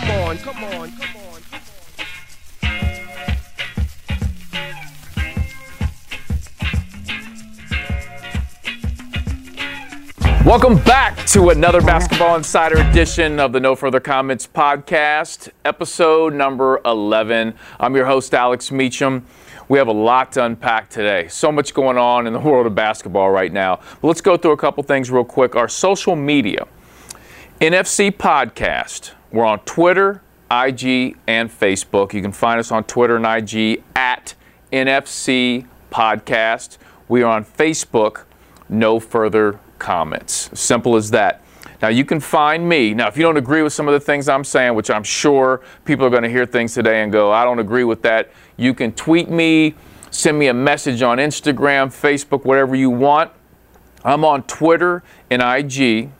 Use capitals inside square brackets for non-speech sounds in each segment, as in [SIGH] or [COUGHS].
come on, come on, come on. Welcome back to another Basketball Insider edition of the No Further Comments podcast, episode number 11. I'm your host, Alex Meacham. We have a lot to unpack today. So much going on in the [LAUGHS] world of basketball right now. But let's go through a couple things real quick. Our social media NFC Podcast. We're on Twitter, IG, and Facebook. You can find us on Twitter and IG at NFC Podcast. We are on Facebook, No Further Comments. Simple as that. Now, you can find me. Now, if you don't agree with some of the things I'm saying, which I'm sure people are going to hear things today and go, I don't agree with that, you can tweet me, send me a message on Instagram, Facebook, whatever you want. I'm on Twitter and IG.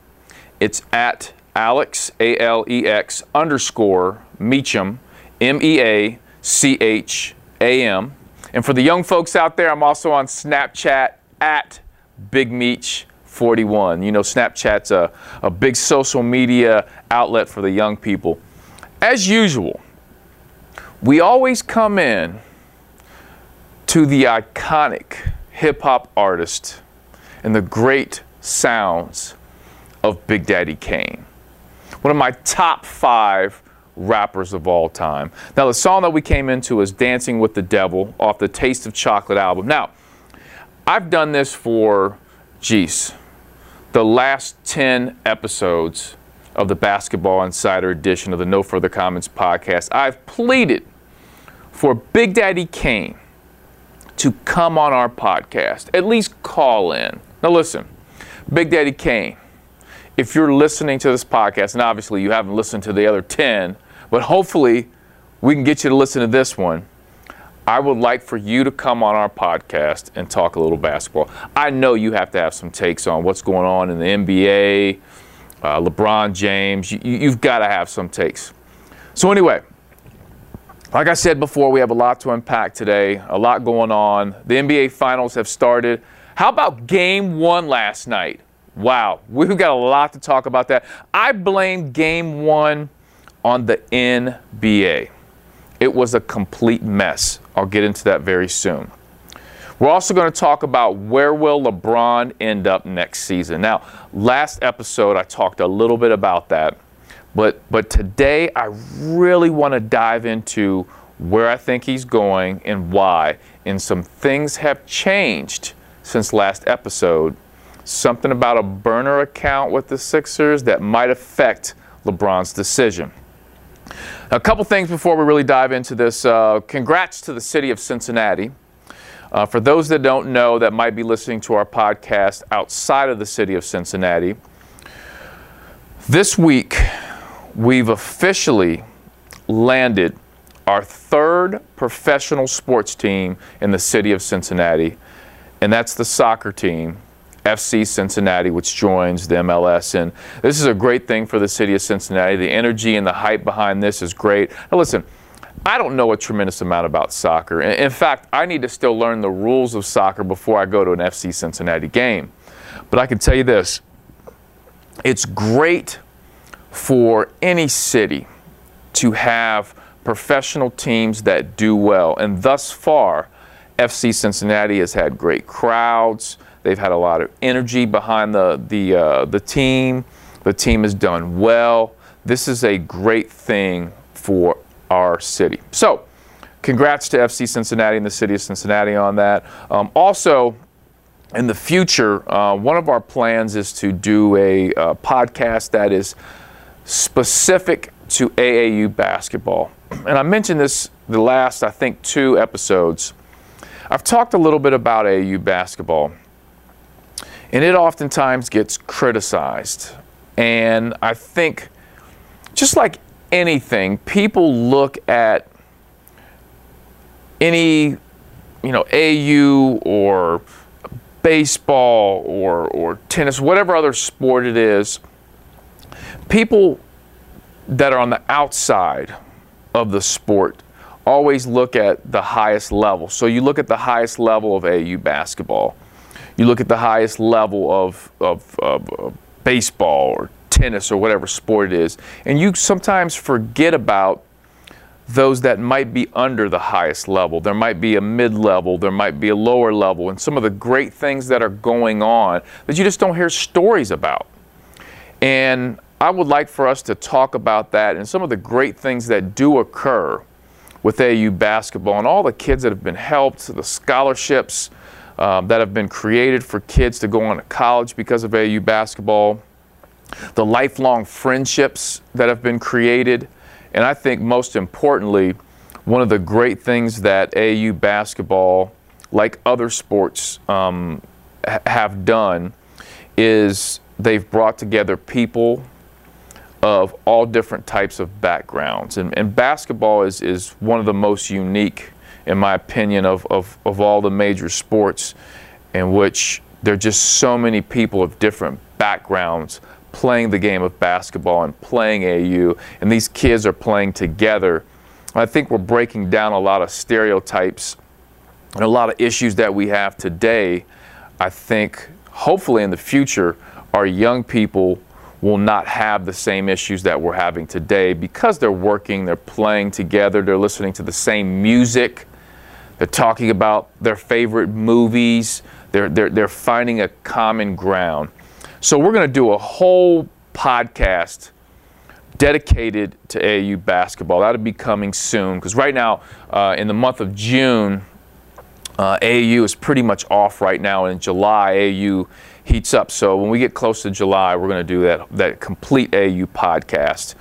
It's at Alex, A L E X, underscore Meacham, M E A C H A M. And for the young folks out there, I'm also on Snapchat at Big Meach 41. You know, Snapchat's a, a big social media outlet for the young people. As usual, we always come in to the iconic hip hop artist and the great sounds of Big Daddy Kane. One of my top five rappers of all time. Now, the song that we came into is Dancing with the Devil off the Taste of Chocolate album. Now, I've done this for, geez, the last 10 episodes of the Basketball Insider edition of the No Further Comments podcast. I've pleaded for Big Daddy Kane to come on our podcast, at least call in. Now, listen, Big Daddy Kane, if you're listening to this podcast, and obviously you haven't listened to the other 10, but hopefully we can get you to listen to this one. I would like for you to come on our podcast and talk a little basketball. I know you have to have some takes on what's going on in the NBA, uh, LeBron James. You, you've got to have some takes. So, anyway, like I said before, we have a lot to unpack today, a lot going on. The NBA Finals have started. How about game one last night? Wow, we've got a lot to talk about that. I blame game one on the NBA. It was a complete mess. I'll get into that very soon. We're also going to talk about where will LeBron end up next season. Now, last episode I talked a little bit about that, but but today I really want to dive into where I think he's going and why. And some things have changed since last episode. Something about a burner account with the Sixers that might affect LeBron's decision. A couple things before we really dive into this. Uh, congrats to the city of Cincinnati. Uh, for those that don't know, that might be listening to our podcast outside of the city of Cincinnati, this week we've officially landed our third professional sports team in the city of Cincinnati, and that's the soccer team FC Cincinnati, which joins the MLS. And this is a great thing for the city of Cincinnati. The energy and the hype behind this is great. Now, listen, I don't know a tremendous amount about soccer. In fact, I need to still learn the rules of soccer before I go to an FC Cincinnati game. But I can tell you this it's great for any city to have professional teams that do well. And thus far, FC Cincinnati has had great crowds. They've had a lot of energy behind the the uh, the team. The team has done well. This is a great thing for our city. So, congrats to FC Cincinnati and the city of Cincinnati on that. Um, also, in the future, uh, one of our plans is to do a uh, podcast that is specific to AAU basketball. And I mentioned this the last, I think, two episodes. I've talked a little bit about AAU basketball. And it oftentimes gets criticized. And I think, just like anything, people look at any, you know, AU or baseball or, or tennis, whatever other sport it is, people that are on the outside of the sport always look at the highest level. So you look at the highest level of AU basketball you look at the highest level of, of, of, of baseball or tennis or whatever sport it is. And you sometimes forget about those that might be under the highest level. There might be a mid level, there might be a lower level, and some of the great things that are going on that you just don't hear stories about. And I would like for us to talk about that and some of the great things that do occur with AU basketball and all the kids that have been helped, the scholarships um, that have been created for kids to go on to college because of AU basketball, the lifelong friendships that have been created and I think most importantly, one of the great things that AU basketball, like other sports, um, ha- have done is they've brought together people of all different types of backgrounds. And, and basketball is, is one of the most unique, in my opinion, of, of, of all the major sports in which there are just so many people of different backgrounds playing the game of basketball and playing AU, and these kids are playing together. I think we're breaking down a lot of stereotypes and a lot of issues that we have today. I think hopefully in the future, our young people will not have the same issues that we're having today because they're working, they're playing together, they're listening to the same music, they're talking about their favorite movies, they're, they're, they're finding a common ground. So we're going to do a whole podcast dedicated to AAU basketball. That'll be coming soon because right now, uh, in the month of June, uh, AAU is pretty much off right now. And in July, AAU heats up. So when we get close to July, we're going to do that that complete AAU podcast.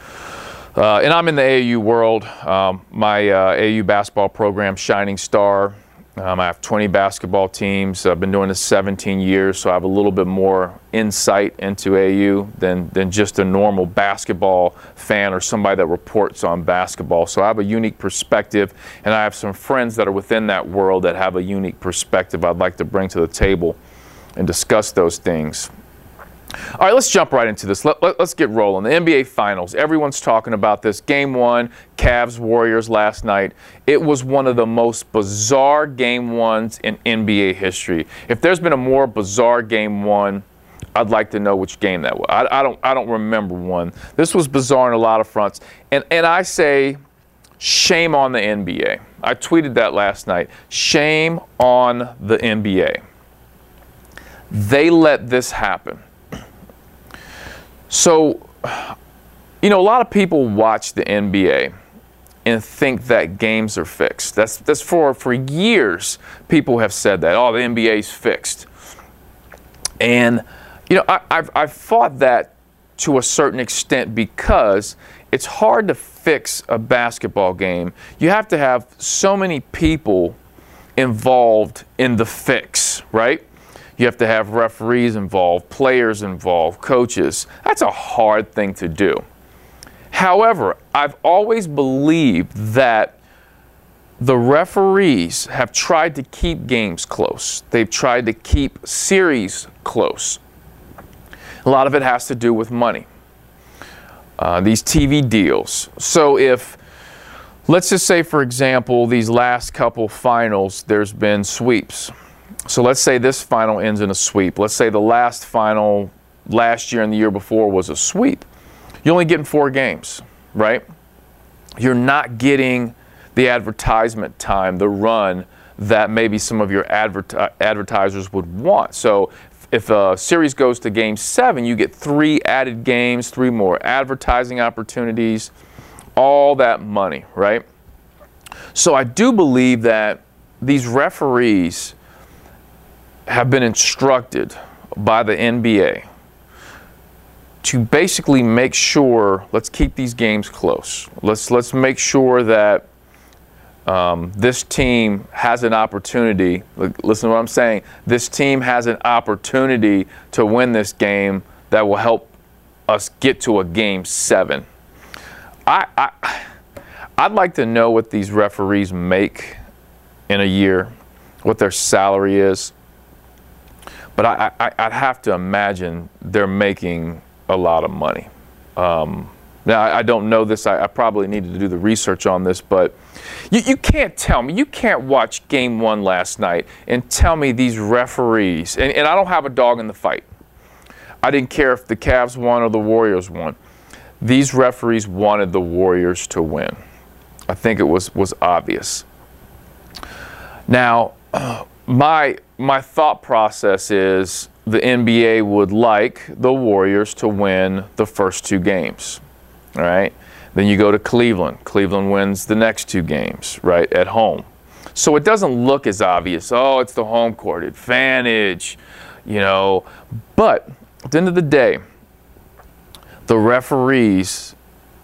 Uh, and I'm in the AAU world. Um, my uh, AAU basketball program, Shining Star, um, I have 20 basketball teams. I've been doing this 17 years, so I have a little bit more insight into AU than, than just a normal basketball fan or somebody that reports on basketball. So I have a unique perspective, and I have some friends that are within that world that have a unique perspective I'd like to bring to the table and discuss those things. All right, let's jump right into this. Let, us let, get rolling. The NBA Finals. Everyone's talking about this. Game one, Cavs Warriors last night. It was one of the most bizarre game ones in NBA history. If there's been a more bizarre game one, I'd like to know which game that was. I, I don't I don't remember one. This was bizarre on a lot of fronts. And and I say shame on the NBA. I tweeted that last night. Shame on the NBA. They let this happen. So, you know, a lot of people watch the NBA and think that games are fixed. That's that's for for years people have said that. Oh, the NBA's fixed. And you know, I, I've I've fought that to a certain extent because it's hard to fix a basketball game. You have to have so many people involved in the fix, right? You have to have referees involved, players involved, coaches. That's a hard thing to do. However, I've always believed that the referees have tried to keep games close. They've tried to keep series close. A lot of it has to do with money. Uh, these TV deals. So if let's just say for example these last couple finals there's been sweeps so let's say this final ends in a sweep. Let's say the last final last year and the year before was a sweep. You're only getting four games, right? You're not getting the advertisement time, the run that maybe some of your adver- uh, advertisers would want. So if a series goes to game seven, you get three added games, three more advertising opportunities, all that money, right? So I do believe that these referees have been instructed by the NBA to basically make sure let's keep these games close. Let's let's make sure that um, this team has an opportunity. Listen to what I'm saying. This team has an opportunity to win this game that will help us get to a game seven. I, I I'd like to know what these referees make in a year, what their salary is. But I, I, would have to imagine they're making a lot of money. Um, now, I, I, don't know this. I, I, probably needed to do the research on this, but you, you can't tell me, you can't watch game one last night and tell me these referees, and, and I don't have a dog in the fight. I didn't care if the Cavs won or the Warriors won. These referees wanted the Warriors to win. I think it was was obvious. Now, [CLEARS THROAT] my my thought process is the NBA would like the Warriors to win the first two games. All right? Then you go to Cleveland. Cleveland wins the next two games, right, at home. So it doesn't look as obvious. Oh, it's the home court advantage, you know. But at the end of the day, the referees,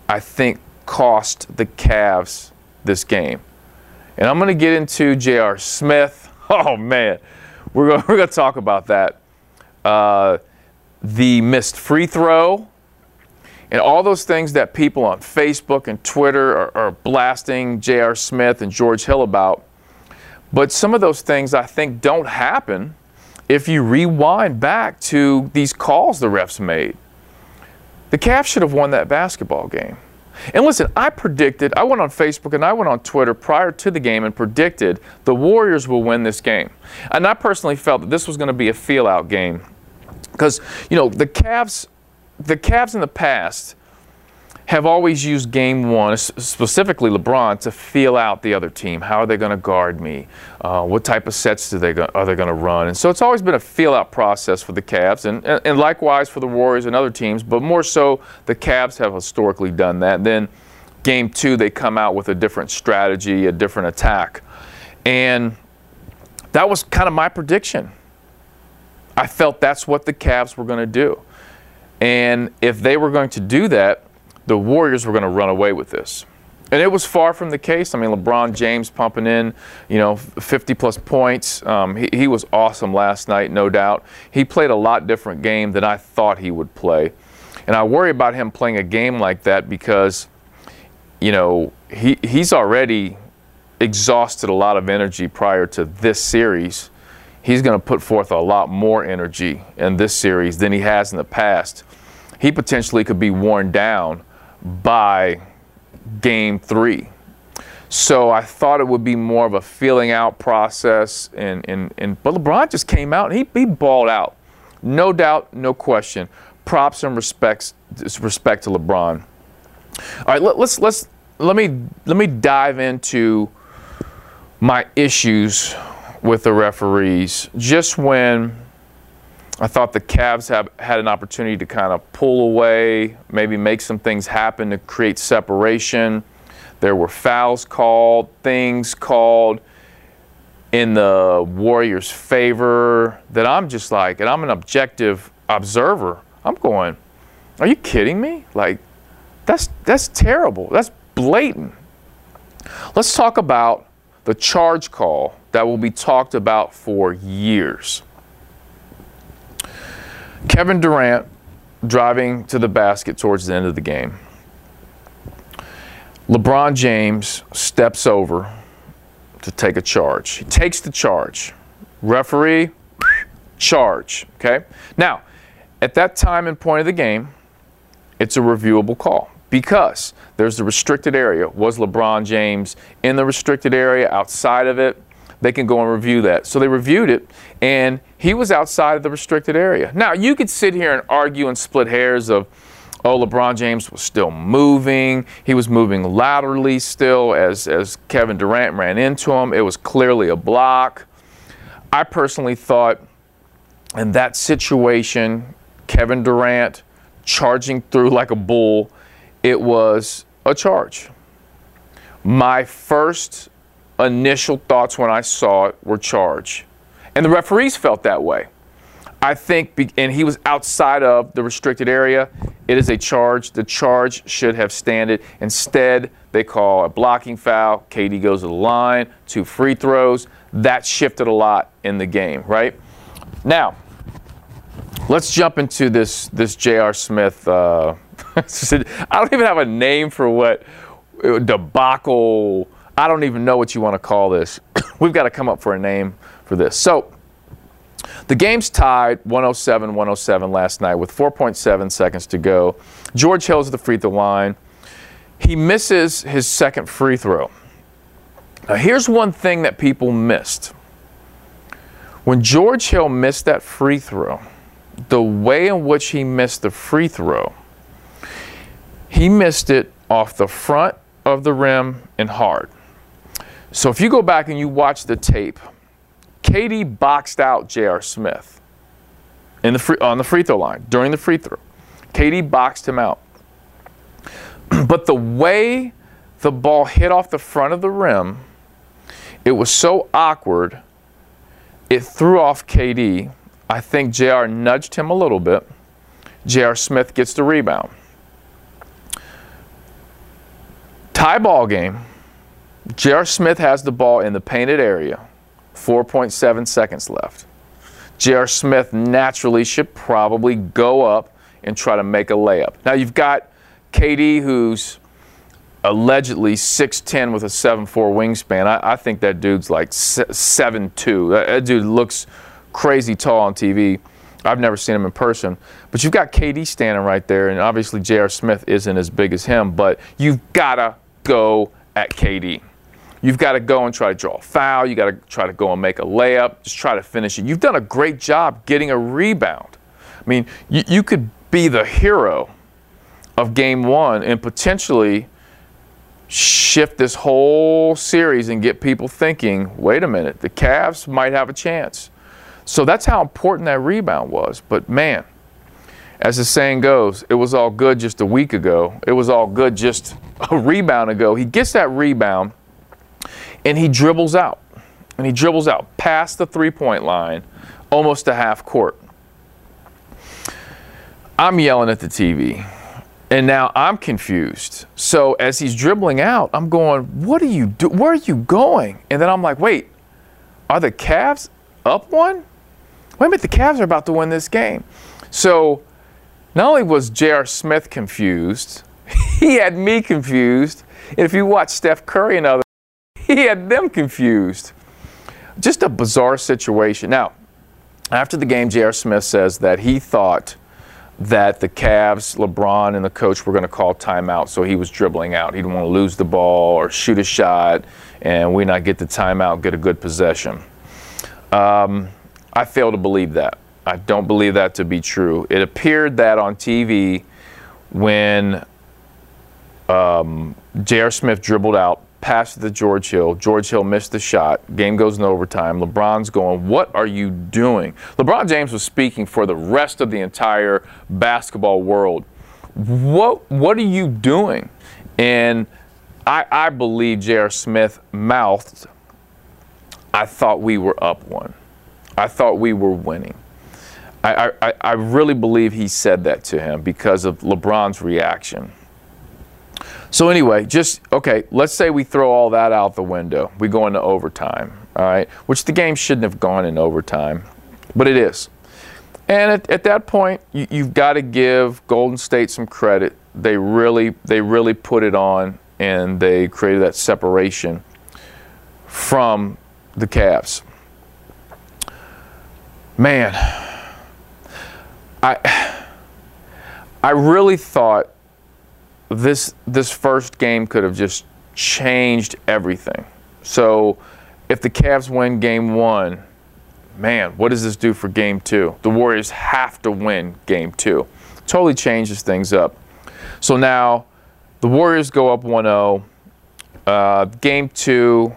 I think, cost the Cavs this game. And I'm going to get into J.R. Smith. [LAUGHS] Oh, man. We're going, [LAUGHS] we're going to talk about that. Uh, the missed free throw, and all those things that people on Facebook and Twitter are, are blasting J.R. Smith and George Hill about. But some of those things I think don't happen if you rewind back to these calls the refs made. The Cavs should have won that basketball game. And listen, I predicted, I went on Facebook and I went on Twitter prior to the game and predicted the Warriors will win this game. And I personally felt that this was going to be a feel out game. Because, you know, the Cavs the Cavs in the past have always used game one, specifically LeBron, to feel out the other team. How are they going to guard me? Uh, what type of sets do they go, are they going to run? And so it's always been a feel out process for the Cavs, and, and, and, likewise for the Warriors and other teams, but more so the Cavs have historically done that. Then game two, they come out with a different strategy, a different attack. And that was kind of my prediction. I felt that's what the Cavs were going to do. And if they were going to do that, the Warriors were going to run away with this. And it was far from the case. I mean, LeBron James pumping in, you know, 50 plus points. Um, he, he was awesome last night, no doubt. He played a lot different game than I thought he would play. And I worry about him playing a game like that because, you know, he, he's already exhausted a lot of energy prior to this series. He's going to put forth a lot more energy in this series than he has in the past he potentially could be worn down by game three. So I thought it would be more of a feeling out process. And, and, and but LeBron just came out and he, he balled out. No doubt, no question. Props and respects respect to LeBron. All right, let, let's let's let me let me dive into my issues with the referees. Just when I thought the Cavs have had an opportunity to kind of pull away, maybe make some things happen to create separation. There were fouls called, things called in the Warriors' favor that I'm just like, and I'm an objective observer. I'm going, are you kidding me? Like, that's that's terrible. That's blatant. Let's talk about the charge call that will be talked about for years. Kevin Durant driving to the basket towards the end of the game. LeBron James steps over to take a charge. He takes the charge. Referee, charge. Okay? Now, at that time and point of the game, it's a reviewable call because there's the restricted area. Was LeBron James in the restricted area, outside of it? They can go and review that. So they reviewed it, and he was outside of the restricted area. Now, you could sit here and argue and split hairs of, oh, LeBron James was still moving. He was moving laterally still as, as Kevin Durant ran into him. It was clearly a block. I personally thought in that situation, Kevin Durant charging through like a bull, it was a charge. My first initial thoughts when I saw it were charge. And the referees felt that way. I think, and he was outside of the restricted area. It is a charge. The charge should have standed. Instead, they call a blocking foul. KD goes to the line, two free throws. That shifted a lot in the game, right? Now, let's jump into this this J.R. Smith. Uh, [LAUGHS] I don't even have a name for what debacle. I don't even know what you want to call this. [COUGHS] We've got to come up for a name for this. So the game's tied 107 107 last night with 4.7 seconds to go. George Hill's at the free throw line. He misses his second free throw. Now, here's one thing that people missed. When George Hill missed that free throw, the way in which he missed the free throw, he missed it off the front of the rim and hard. So if you go back and you watch the tape, KD boxed out J.R. Smith in the free, on the free throw line during the free throw. KD boxed him out. [CLEARS THROAT] but the way the ball hit off the front of the rim, it was so awkward, it threw off KD. I think JR nudged him a little bit. JR Smith gets the rebound. Tie ball game. J.R. Smith has the ball in the painted area. 4.7 seconds left. J.R. Smith naturally should probably go up and try to make a layup. Now you've got KD, who's allegedly 6'10 with a 7'4 wingspan. I, I think that dude's like 7'2. That, that dude looks crazy tall on TV. I've never seen him in person. But you've got KD standing right there, and obviously J.R. Smith isn't as big as him, but you've got to go at KD. You've got to go and try to draw a foul. You got to try to go and make a layup. Just try to finish it. You've done a great job getting a rebound. I mean, you, you could be the hero of game one and potentially shift this whole series and get people thinking wait a minute, the Cavs might have a chance. So that's how important that rebound was. But man, as the saying goes, it was all good just a week ago. It was all good just [LAUGHS] a rebound ago. He gets that rebound and he dribbles out. And he dribbles out past the three point line, almost to half court. I'm yelling at the TV. And now I'm confused. So as he's dribbling out, I'm going, "What are you do? Where are you going?" And then I'm like, "Wait, are the Cavs up one? Wait a minute, the Cavs are about to win this game." So not only was J.R. Smith confused, [LAUGHS] he had me confused. And if you watch Steph Curry and others, [LAUGHS] he had them confused. Just a bizarre situation. Now, after the game, J.R. Smith says that he thought that the Cavs, LeBron, and the coach were going to call timeout, so he was dribbling out. He didn't want to lose the ball or shoot a shot, and we not get the timeout, get a good possession. Um, I fail to believe that. I don't believe that to be true. It appeared that on TV when um, J.R. Smith dribbled out, passed to George Hill. George Hill missed the shot. Game goes in overtime. LeBron's going, What are you doing? LeBron James was speaking for the rest of the entire basketball world. What, what are you doing? And I, I believe J.R. Smith mouthed, I thought we were up one. I thought we were winning. I, I, I really believe he said that to him because of LeBron's reaction. So anyway, just okay. Let's say we throw all that out the window. We go into overtime. All right, which the game shouldn't have gone in overtime, but it is. And at, at that point, you, you've got to give Golden State some credit. They really, they really put it on, and they created that separation from the Cavs. Man, I, I really thought this this first game could have just changed everything. So if the Cavs win game one, man, what does this do for game two? The Warriors have to win game two. Totally changes things up. So now the Warriors go up 1 0. Uh, game two,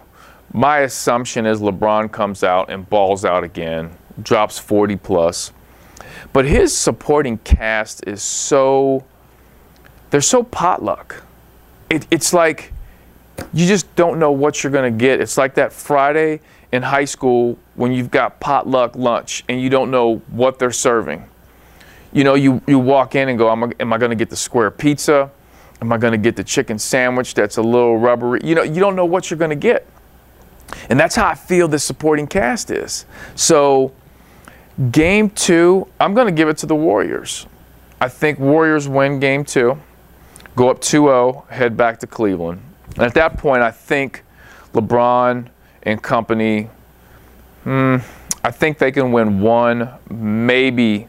my assumption is LeBron comes out and balls out again, drops 40 plus. But his supporting cast is so they're so potluck. It, it's like you just don't know what you're going to get. It's like that Friday in high school when you've got potluck lunch and you don't know what they're serving. You know, you, you walk in and go, am I, going to get the square pizza? Am I going to get the chicken sandwich that's a little rubbery? You know, you don't know what you're going to get. And that's how I feel the supporting cast is. So, game two, I'm going to give it to the Warriors. I think Warriors win game two go up 2 0, head back to Cleveland. And at that point, I think LeBron and company, hmm, I think they can win one, maybe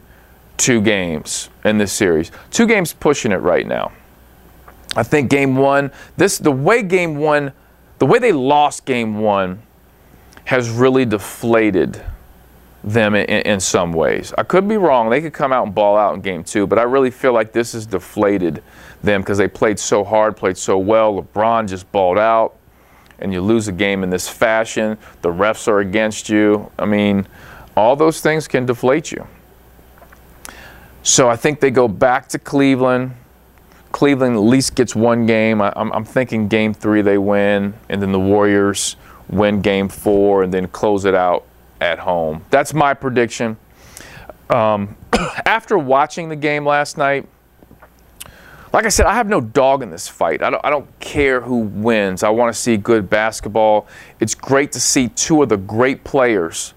two games in this series. Two games pushing it right now. I think game one, this the way game one, the way they lost game one has really deflated them in, in, some ways. I could be wrong. They could come out and ball out in game two, but I really feel like this has deflated them because they played so hard, played so well. LeBron just balled out, and you lose a game in this fashion. The refs are against you. I mean, all those things can deflate you. So I think they go back to Cleveland. Cleveland at least gets one game. I, am thinking game three they win, and then the Warriors win game four, and then close it out at home. That's my prediction. Um, [CLEARS THROAT] after watching the game last night, like I said, I have no dog in this fight. I don't, I don't care who wins. I want to see good basketball. It's great to see two of the great players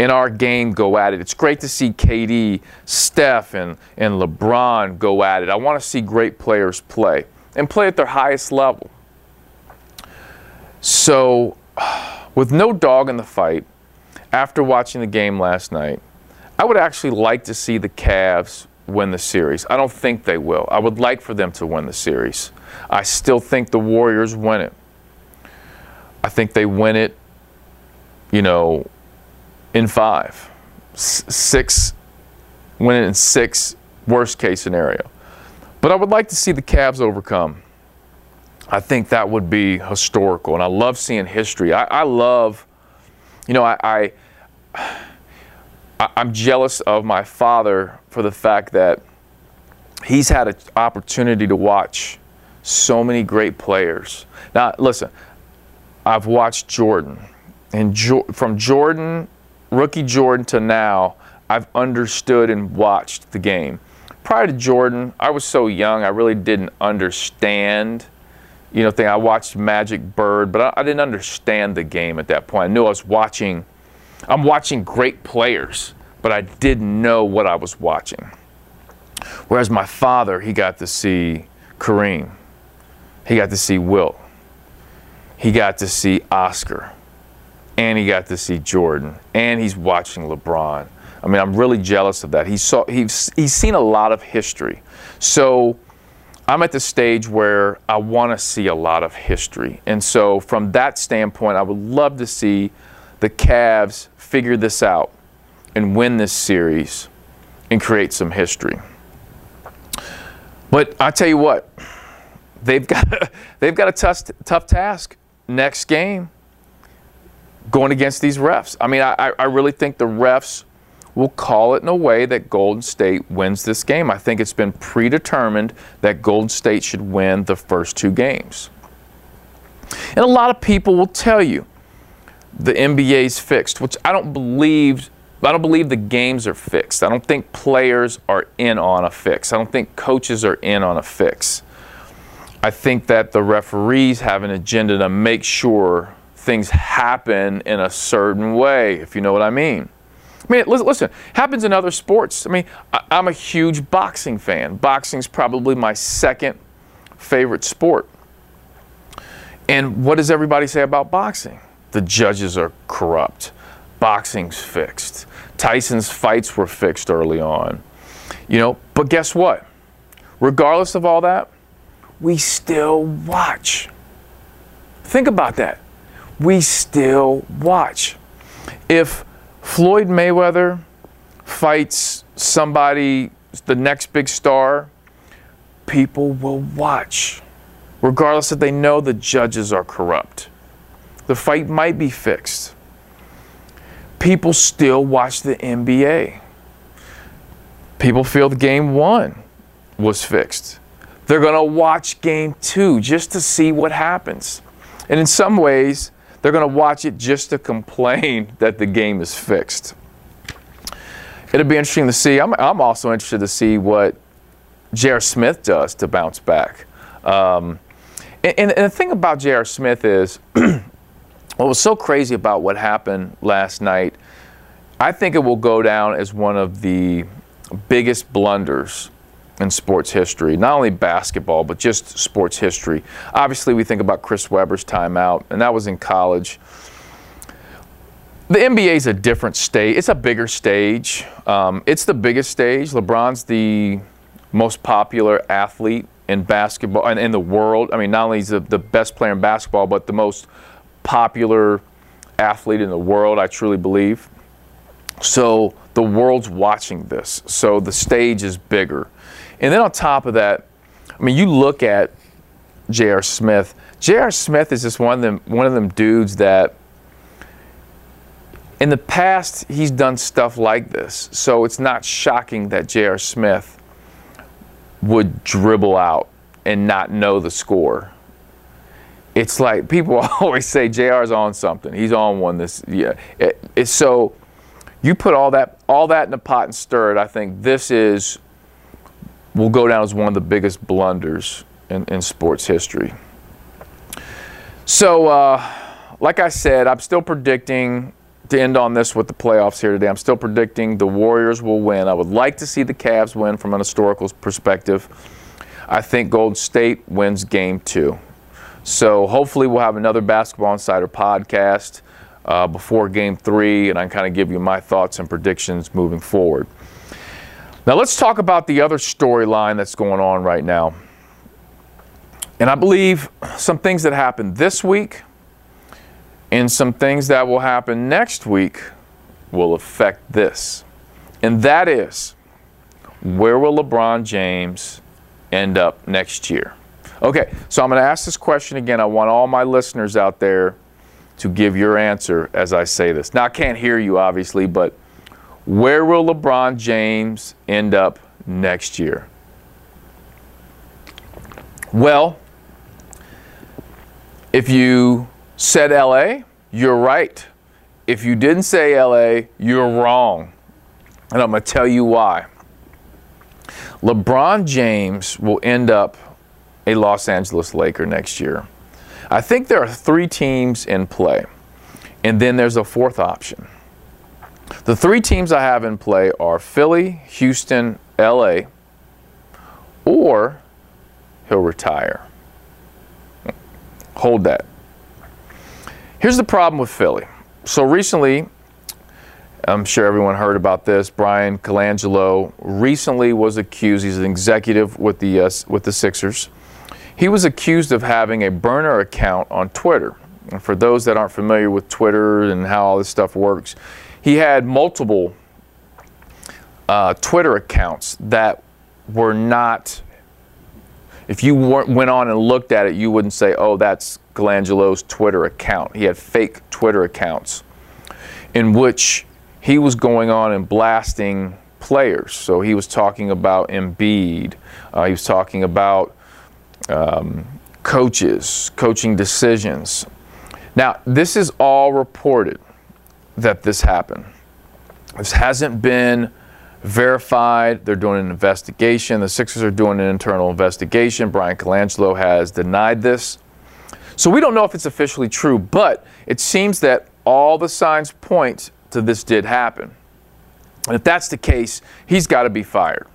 in our game go at it. It's great to see KD, Steph, and, and LeBron go at it. I want to see great players play and play at their highest level. So, [SIGHS] with no dog in the fight, after watching the game last night, I would actually like to see the Cavs win the series. I don't think they will. I would like for them to win the series. I still think the Warriors win it. I think they win it, you know, in five, S- six, win it in six, worst case scenario. But I would like to see the Cavs overcome. I think that would be historical, and I love seeing history. I, I love you know, I, I I'm jealous of my father for the fact that he's had an opportunity to watch so many great players. Now, listen, I've watched Jordan, and jo- from Jordan, rookie Jordan to now, I've understood and watched the game. Prior to Jordan, I was so young, I really didn't understand you know, thing. I watched Magic Bird, but I, I, didn't understand the game at that point. I knew I was watching, I'm watching great players, but I didn't know what I was watching. Whereas my father, he got to see Kareem, he got to see Wilt, he got to see Oscar, and he got to see Jordan, and he's watching LeBron. I mean, I'm really jealous of that. He saw, he's, he's seen a lot of history. So, I'm at the stage where I want to see a lot of history. And so, from that standpoint, I would love to see the Cavs figure this out and win this series and create some history. But I tell you what, they've got [LAUGHS] they've got a tough tough task next game going against these refs. I mean, I, I really think the refs will call it in a way that Golden State wins this game. I think it's been predetermined that Golden State should win the first two games. And a lot of people will tell you the NBA's fixed, which I don't believe I don't believe the games are fixed. I don't think players are in on a fix. I don't think coaches are in on a fix. I think that the referees have an agenda to make sure things happen in a certain way, if you know what I mean. I mean, listen, happens in other sports. I mean, I'm a huge boxing fan. Boxing's probably my second favorite sport. And what does everybody say about boxing? The judges are corrupt. Boxing's fixed. Tyson's fights were fixed early on. You know, but guess what? Regardless of all that, we still watch. Think about that. We still watch. If Floyd Mayweather fights somebody, the next big star, people will watch, regardless if they know the judges are corrupt. The fight might be fixed. People still watch the NBA. People feel the game one was fixed. They're going to watch game two just to see what happens. And in some ways, they're going to watch it just to complain [LAUGHS] that the game is fixed. It'll be interesting to see. I'm, I'm also interested to see what J.R. Smith does to bounce back. Um, and, and, the thing about J.R. Smith is, [CLEARS THROAT] what was so crazy about what happened last night, I think it will go down as one of the biggest blunders in sports history, not only basketball, but just sports history. Obviously, we think about Chris Webber's timeout, and that was in college. The NBA is a different stage. It's a bigger stage. Um, it's the biggest stage. LeBron's the most popular athlete in basketball and in the world. I mean, not only is he the best player in basketball, but the most popular athlete in the world, I truly believe. So the world's watching this. So the stage is bigger. And then on top of that, I mean, you look at J.R. Smith. J.R. Smith is just one of them one of them dudes that in the past he's done stuff like this. So it's not shocking that J.R. Smith would dribble out and not know the score. It's like people [LAUGHS] always say JR's on something. He's on one this yeah. It, it's so you put all that all that in a pot and stir it. I think this is will go down as one of the biggest blunders in, in sports history. So, uh, like I said, I'm still predicting to end on this with the playoffs here today. I'm still predicting the Warriors will win. I would like to see the Cavs win from an historical perspective. I think Golden State wins game two. So hopefully we'll have another Basketball Insider podcast uh, before game three, and I kind of give you my thoughts and predictions moving forward. Now let's talk about the other storyline that's going on right now. And I believe some things that happened this week and some things that will happen next week will affect this. And that is where will LeBron James end up next year? Okay, so I'm going to ask this question again. I want all my listeners out there to give your answer as I say this. Now, I can't hear you, obviously, but where will LeBron James end up next year? Well, if you said LA, you're right. If you didn't say LA, you're wrong. And I'm going to tell you why. LeBron James will end up a Los Angeles Laker next year. I think there are three teams in play, and then there's a fourth option. The three teams I have in play are Philly, Houston, LA, or he'll retire. Hold that. Here's the problem with Philly. So recently, I'm sure everyone heard about this. Bryan Colangelo recently was accused. He's an executive with the uh, with the Sixers. He was accused of having a burner account on Twitter. And for those that aren't familiar with Twitter and how all this stuff works, he had multiple uh, Twitter accounts that were not. If you went on and looked at it, you wouldn't say, "Oh, that's Colangelo's Twitter account." He had fake Twitter accounts in which he was going on and blasting players. So he was talking about Embiid. Uh, he was talking about um, coaches, coaching decisions. Now, this is all reported that this happened. This hasn't been verified. They're doing an investigation. The Sixers are doing an internal investigation. Bryan Colangelo has denied this. So we don't know if it's officially true, but it seems that all the signs point to this did happen. And if that's the case, he's got to be fired.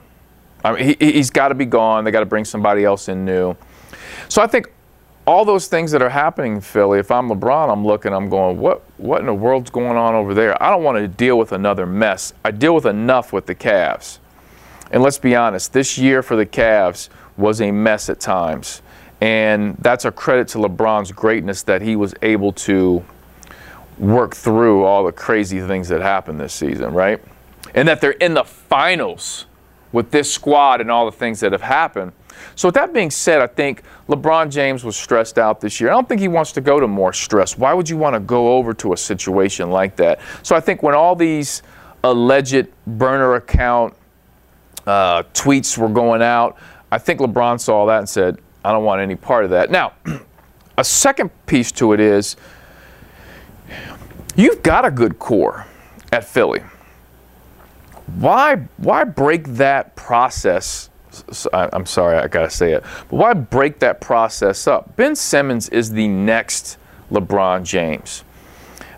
I mean, he, has got to be gone. They got to bring somebody else in new. So I think all those things that are happening in Philly, if I'm LeBron, I'm looking, I'm going, what, what in the world's going on over there? I don't want to deal with another mess. I deal with enough with the Cavs. And let's be honest, this year for the Cavs was a mess at times. And that's a credit to LeBron's greatness that he was able to work through all the crazy things that happened this season, right? And that they're in the finals with this squad and all the things that have happened. So, with that being said, I think LeBron James was stressed out this year. I don't think he wants to go to more stress. Why would you want to go over to a situation like that? So, I think when all these alleged burner account uh, tweets were going out, I think LeBron saw that and said, I don't want any part of that. Now, [CLEARS THROAT] a second piece to it is you've got a good core at Philly. Why, why break that process I'm sorry, I gotta say it. But why break that process up? Ben Simmons is the next LeBron James.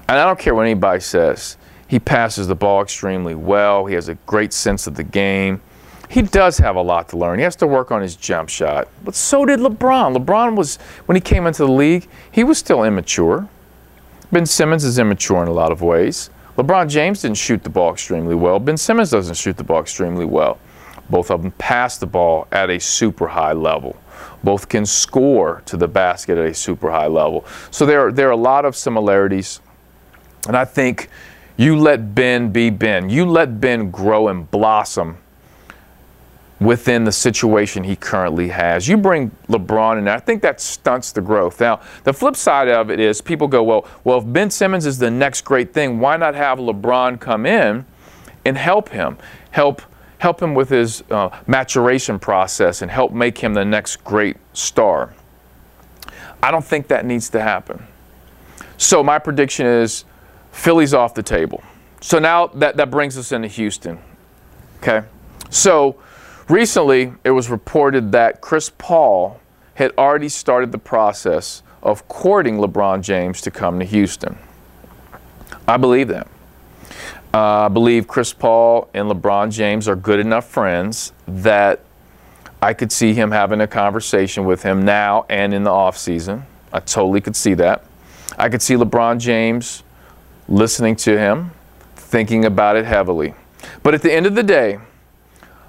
And I don't care what anybody says. He passes the ball extremely well. He has a great sense of the game. He does have a lot to learn. He has to work on his jump shot. But so did LeBron. LeBron was, when he came into the league, he was still immature. Ben Simmons is immature in a lot of ways. LeBron James didn't shoot the ball extremely well. Ben Simmons doesn't shoot the ball extremely well. Both of them pass the ball at a super high level. Both can score to the basket at a super high level. So there, there are a lot of similarities. And I think You let Ben be Ben. You let Ben grow and blossom within the situation he currently has. You bring LeBron in there, I think that stunts the growth. Now, the flip side of it is people go, well, well, if Ben Simmons is the next great thing, why not have LeBron come in and help him, help help him with his uh, maturation process, and help make him the next great star? I don't think that needs to happen. So my prediction is Philly's off the table. So now that, that brings us into Houston. Okay. So Recently, it was reported that Chris Paul had already started the process of courting LeBron James to come to Houston. I believe that. Uh, I believe Chris Paul and LeBron James are good enough friends that I could see him having a conversation with him now and in the offseason. I totally could see that. I could see LeBron James listening to him, thinking about it heavily. But at the end of the day,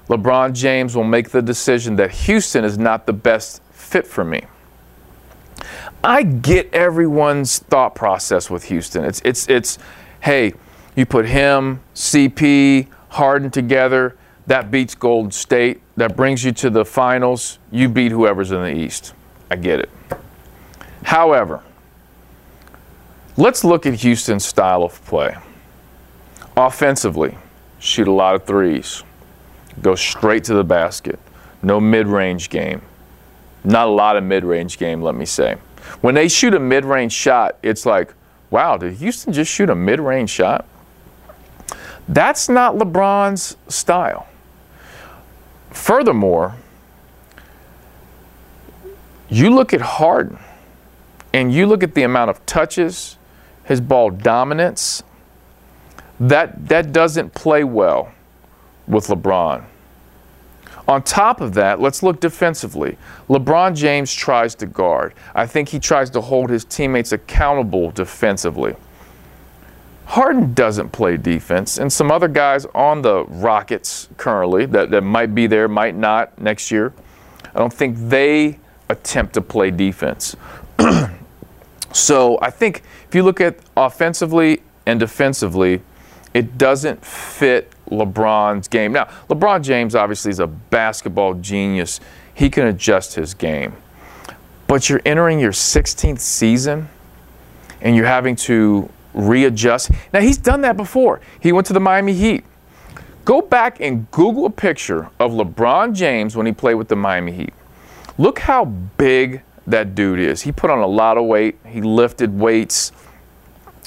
LeBron James will make the decision that Houston is not the best fit for me. I get everyone's thought process with Houston. It's it's it's hey, you put him, CP, Harden together, that beats Golden State. That brings you to the finals. You beat whoever's in the East. I get it. However, let's look at Houston's style of play. Offensively, shoot a lot of threes go straight to the basket. No mid range game. Not a lot of mid range game, let me say. When they shoot a mid range shot, it's like, wow, did Houston just shoot a mid range shot? That's not LeBron's style. Furthermore, you look at Harden and you look at the amount of touches, his ball dominance, that, that doesn't play well with LeBron. On top of that, let's look defensively. LeBron James tries to guard. I think he tries to hold his teammates accountable defensively. Harden doesn't play defense, and some other guys on the Rockets currently that, that might be there, might not next year. I don't think they attempt to play defense. [CLEARS THROAT] so I think if you look at offensively and defensively, it doesn't fit LeBron's game. Now, LeBron James obviously is a basketball genius. He can adjust his game. But you're entering your 16th season and you're having to readjust. Now, he's done that before. He went to the Miami Heat. Go back and Google a picture of LeBron James when he played with the Miami Heat. Look how big that dude is. He put on a lot of weight, he lifted weights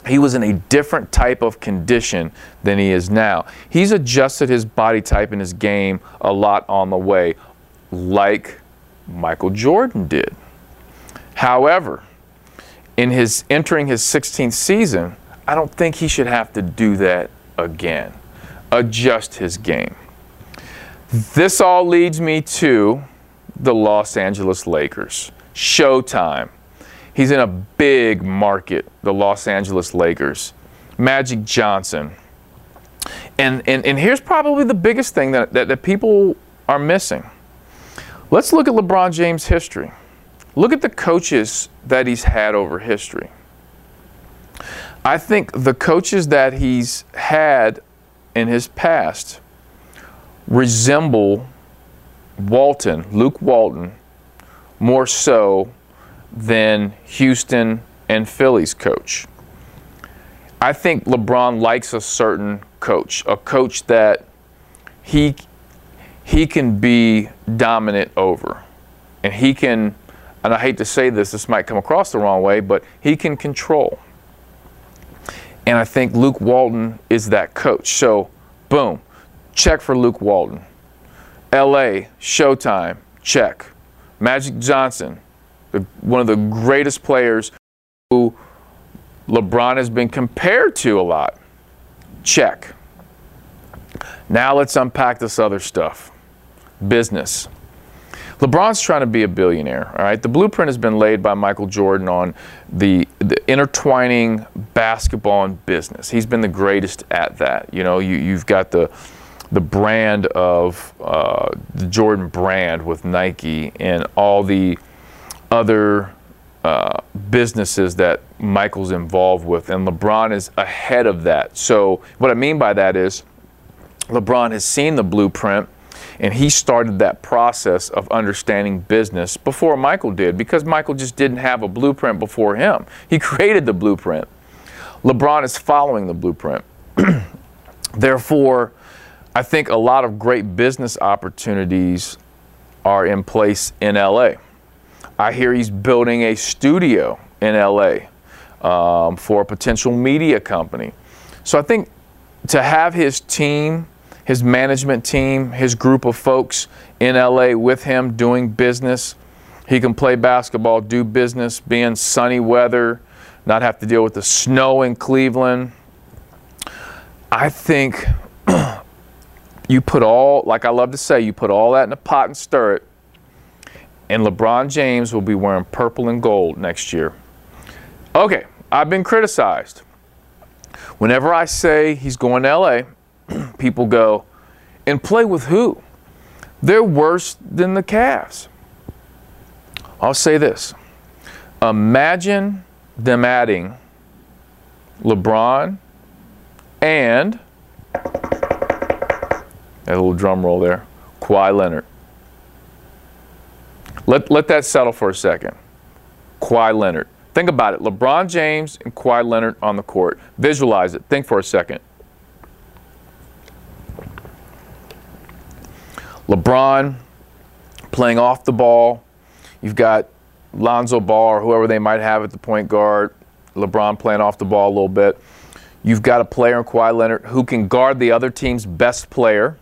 he was in a different type of condition than he is now. He's adjusted his body type and his game a lot on the way, like Michael Jordan did. However, in his entering his 16th season, I don't think he should have to do that again. Adjust his game. This all leads me to the Los Angeles Lakers. Showtime. He's in a big market, the Los Angeles Lakers. Magic Johnson. And, and, and here's probably the biggest thing that, that, that people are missing. Let's look at LeBron James' history. Look at the coaches that he's had over history. I think the coaches that he's had in his past resemble Walton, Luke Walton, more so than Houston and Philly's coach. I think LeBron likes a certain coach, a coach that he he can be dominant over. And he can and I hate to say this, this might come across the wrong way, but he can control. And I think Luke Walton is that coach. So, boom, check for Luke Walton. LA, Showtime, check. Magic Johnson, the, one of the greatest players who LeBron has been compared to a lot. Check. Now let's unpack this other stuff business. LeBron's trying to be a billionaire, all right? The blueprint has been laid by Michael Jordan on the, the intertwining basketball and business. He's been the greatest at that. You know, you, you've got the the brand of uh, the Jordan brand with Nike and all the other uh, businesses that Michael's involved with, and LeBron is ahead of that. So, what I mean by that is LeBron has seen the blueprint and he started that process of understanding business before Michael did because Michael just didn't have a blueprint before him. He [LAUGHS] created the blueprint. LeBron is following the blueprint. [CLEARS THROAT] Therefore, I think a lot of great business opportunities are in place in LA. I hear he's building a studio in LA um, for a potential media company. So I think to have his team his management team, his group of folks in LA with him doing business. He can play basketball, do business, be in sunny weather, not have to deal with the snow in Cleveland. I think [CLEARS THROAT] you put all, like I love to say, you put all that in a pot and stir it, and LeBron James will be wearing purple and gold next year. Okay, I've been criticized. Whenever I say he's going to LA, [CLEARS THROAT] people go, and play with who? They're worse than the Cavs. I'll say this imagine them adding LeBron and a little drum roll there, Kawhi Leonard. Let, let that settle for a second. Kawhi Leonard. Think about it. LeBron James and Kawhi Leonard on the court. Visualize it. Think for a second. LeBron playing off the ball. You've got Lonzo Ball or whoever they might have at the point guard. LeBron playing off the ball a little bit. You've got a player in Kawhi Leonard who can guard the other team's best player.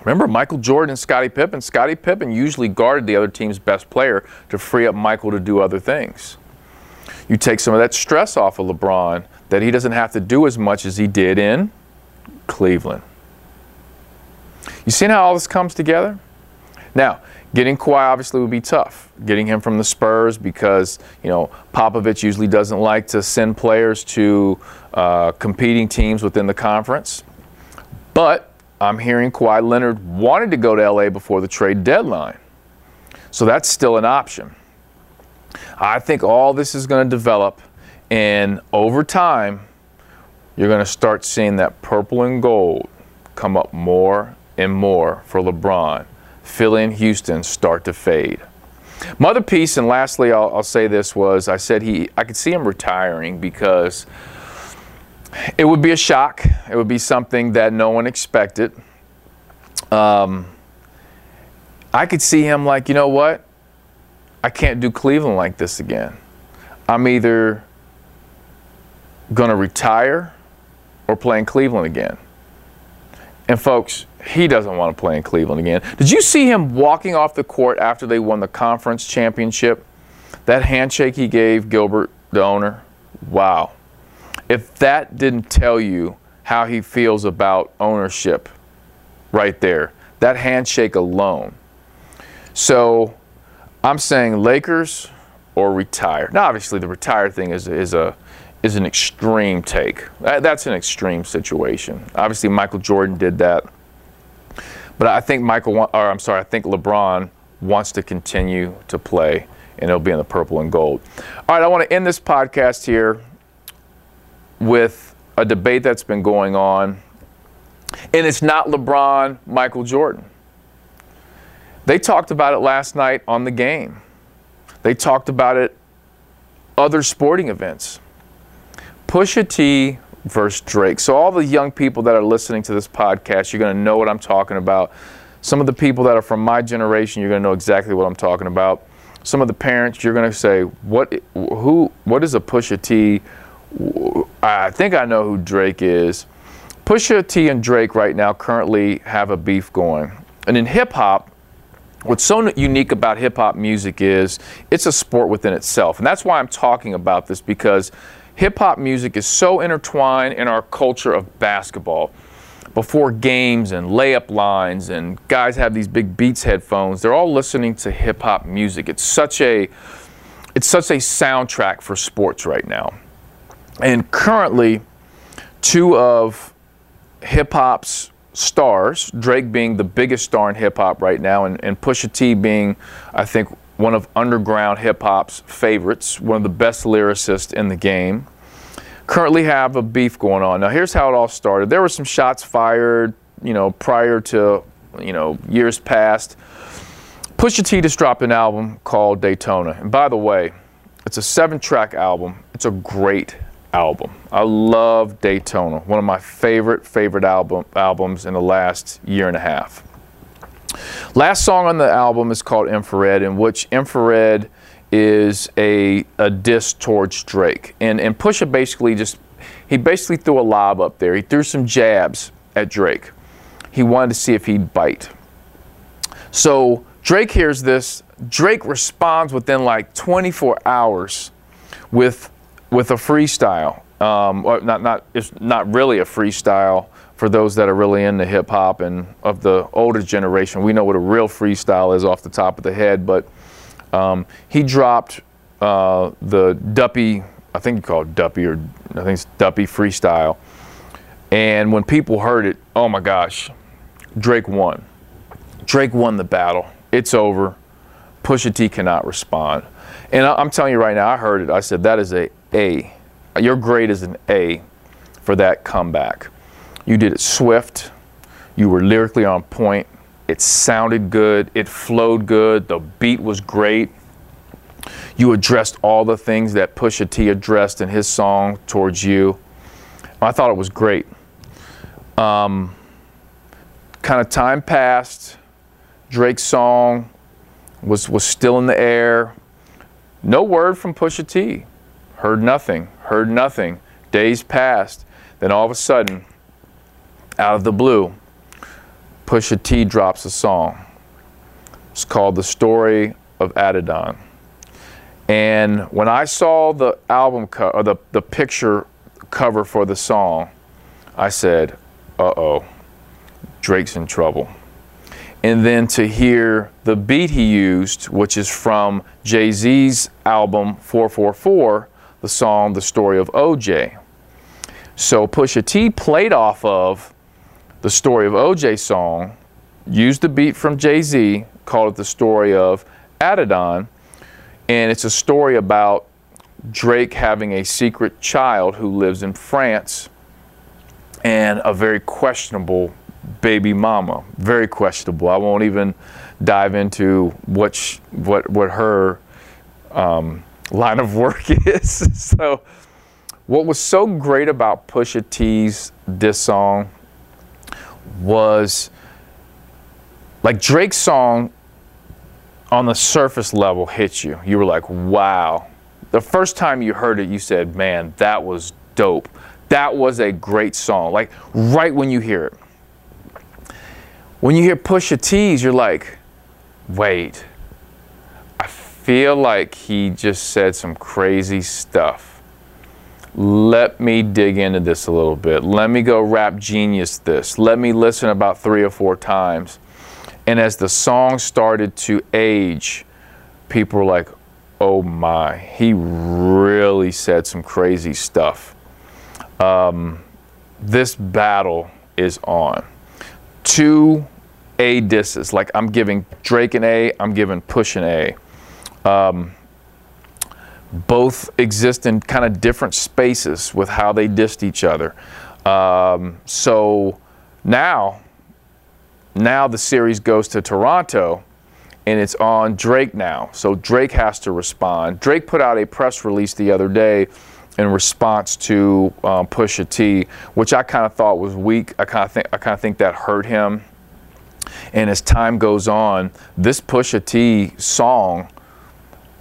Remember Michael Jordan and Scottie Pippen? Scottie Pippen usually guarded the other team's best player to free up Michael to do other things. You take some of that stress off of LeBron that he doesn't have to do as much as he did in Cleveland. You see how all this comes together? Now, getting Kawhi obviously would be tough. Getting him from the Spurs because, you know, Popovich usually doesn't like to send players to uh, competing teams within the conference. But I'm hearing Kawhi Leonard wanted to go to LA before the trade deadline. So that's still an option. I think all this is going to develop, and over time, you're going to start seeing that purple and gold come up more and more for LeBron. Philly and Houston start to fade. Mother piece, and lastly, I'll, I'll, say this was I said he I could see him retiring because it would be a shock. It would be something that no one expected. Um, I could see him like, you know what? I can't do Cleveland like this again. I'm either going to retire or play in Cleveland again. And folks, he doesn't want to play in Cleveland again. Did you see him walking off the court after they won the conference championship? That handshake he gave Gilbert, the owner? Wow. If that didn't tell you how he feels about ownership right there, that handshake alone. So I'm saying Lakers or retire. Now, obviously, the retire thing is, is a is an extreme take. That's an extreme situation. Obviously, Michael Jordan did that. But I think Michael, or I'm sorry, I think LeBron wants to continue to play, and it'll be in the purple and gold. All right, I want to end this podcast here with a debate that's been going on, and it's not LeBron, Michael Jordan. They talked about it last night on the game. They talked about it other sporting events. Pusha T versus Drake. So, all the young people that are listening to this podcast, you're going to know what I'm talking about. Some of the people that are from my generation, you're going to know exactly what I'm talking about. Some of the parents, you're going to say, "What? Who? What is a Pusha T?" I think I know who Drake is. Pusha T and Drake right now currently have a beef going. And in hip hop, what's so unique about hip hop music is it's a sport within itself. And that's why I'm talking about this because hip hop music is so intertwined in our culture of basketball. Before games and layup lines, and guys have these big Beats headphones, they're all listening to hip hop music. It's such a it's such a soundtrack for sports right now. And currently, two of hip hop's stars, Drake being the biggest star in hip hop right now, and, and Pusha T being, I think, one of underground hip hop's favorites, one of the best lyricists in the game. Currently have a beef going on. Now, here's how it all started. There were some shots fired, you know, prior to, you know, years past. Pusha T just dropped an album called Daytona. And by the way, it's a seven track album. It's a great album. I love Daytona, one of my favorite, favorite album, albums in the last year and a half. Last song on the album is called Infrared, in which Infrared is a, a diss towards Drake. And, and Pusha basically just, he basically threw a lob up there. He threw some jabs at Drake. He wanted to see if he'd bite. So Drake hears this. Drake responds within like 24 hours with, with a freestyle. Um, not, not, it's not really a freestyle for those that are really into hip hop and of the older generation, we know what a real freestyle is off the top of the head. But um, he dropped uh, the Duppy, I think you call it Duppy, or I think it's Duppy freestyle. And when people heard it, oh my gosh, Drake won. Drake won the battle. It's over. Pusha T cannot respond. And I'm telling you right now, I heard it. I said that is a A. Your grade is an A for that comeback. You did it swift. You were lyrically on point. It sounded good. It flowed good. The beat was great. You addressed all the things that Pusha T addressed in his song towards you. I thought it was great. Um, kind of time passed. Drake's song was was still in the air. No word from Pusha T. Heard nothing. Heard nothing. Days passed. Then all of a sudden, out of the blue, Pusha T drops a song. It's called The Story of Adidon. And when I saw the album cover, or the, the picture cover for the song, I said, uh oh, Drake's in trouble. And then to hear the beat he used, which is from Jay Z's album 444, the song The Story of OJ. So Pusha T played off of the story of OJ song, used the beat from Jay Z, called it the story of Adidon, and it's a story about Drake having a secret child who lives in France and a very questionable baby mama. Very questionable. I won't even dive into what what what her um, line of work [LAUGHS] is. so, what was so great about Pusha T's this song was like Drake's song on the surface level hit you. You were like, wow. The first time you heard it, you said, man, that was dope. That was a great song. Like right when you hear it. When you hear Pusha T's, you're like, wait, I feel like he just said some crazy stuff let me dig into this a little bit. Let me go rap genius this. Let me listen about three or four times. And as the song started to age, people were like, oh my, he really said some crazy stuff. Um, this battle is on. Two A disses, like I'm giving Drake an A, I'm giving Push an A. Um, both exist in kind of different spaces with how they dissed each other. Um, so now, now the series goes to Toronto and it's on Drake now. So Drake has to respond. Drake put out a press release the other day in response to um, Pusha T, which I kind of thought was weak. I kind of think I kind of think that hurt him. And as time goes on, this Pusha T song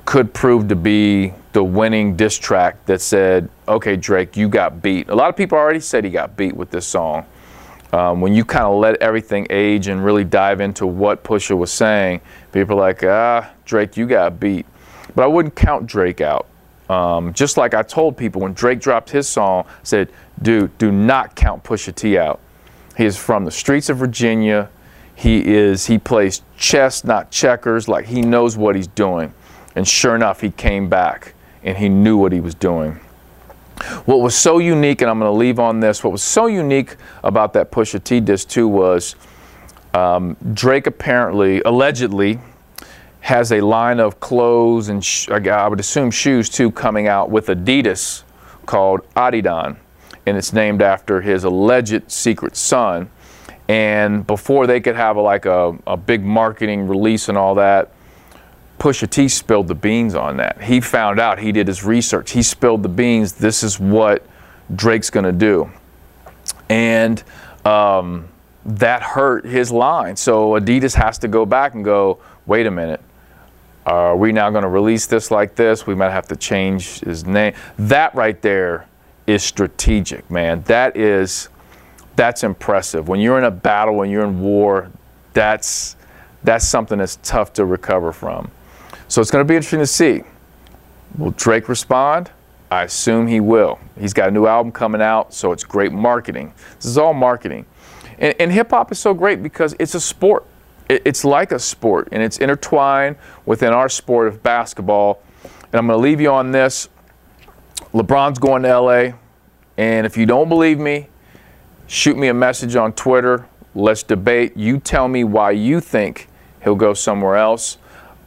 could prove to be the winning diss track that said, okay, Drake, you got beat. A lot of people already said he got beat with this song. Um, when you kind of let everything age and really dive into what Pusha was saying, people are like, ah, Drake, you got beat. But I wouldn't count Drake out. Um, just like I told people when Drake dropped his song, I said, dude, do not count Pusha T out. He is from the streets of Virginia. He is he plays chess, not checkers. Like he knows what he's doing. And sure enough, he came back and he knew what he was doing. What was so unique, and I'm going to leave on this, what was so unique about that Pusha T disc too was um, Drake apparently, allegedly, has a line of clothes and I would assume shoes too coming out with Adidas called Adidon, and it's named after his alleged secret son. And before they could have a, like a, a big marketing release and all that, Pusha T spilled the beans on that. He found out, he did his research, he spilled the beans. This is what Drake's going to do. And um, that hurt his line. So Adidas has to go back and go, wait a minute. Are we now going to release this like this? We might have to change his name. That right there is strategic, man. That is that's impressive. When you're in a battle, when you're in war, that's that's something that's tough to recover from. So it's going to be interesting to see. Will Drake respond? I assume he will. He's got a new album coming out, so it's great marketing. This is all marketing. And, and hip hop is so great because it's a sport. It, it's like a sport, and it's intertwined within our sport of basketball. And I'm going to leave you on this. LeBron's going to LA, and if you don't believe me, shoot me a message on Twitter. Let's debate. You tell me why you think he'll go somewhere else.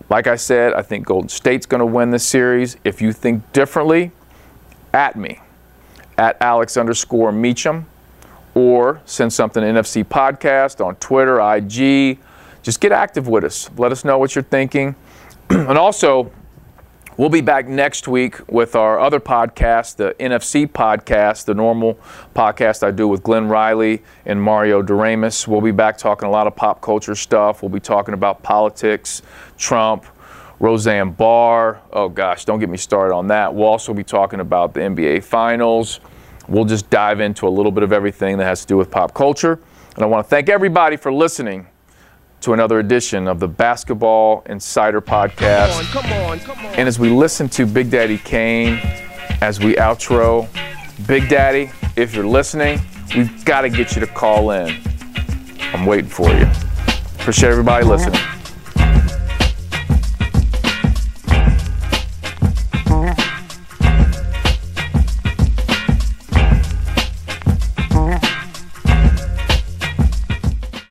Like I said, I think Golden State's going to win this series. If you think differently, at me, at Alex underscore Meacham, or send something to NFC Podcast on Twitter, IG. Just get active with us. Let us know what you're thinking. [CLEARS THROAT] and also, We'll be back next week with our other podcast, the NFC podcast, the normal podcast I do with Glenn Riley and Mario Doremus. We'll be back talking a lot of pop culture stuff. We'll be talking about politics, Trump, Roseanne Barr. Oh gosh, don't get me started on that. We'll also be talking about the NBA Finals. We'll just dive into a little bit of everything that has to do with pop culture. And I want to thank everybody for listening to another edition of the Basketball Insider Podcast. Come on, come on, come on. And as we listen to Big Daddy Kane, as we outro, Big Daddy, if you're listening, we've got to get you to call in. I'm waiting for you. Appreciate everybody listening.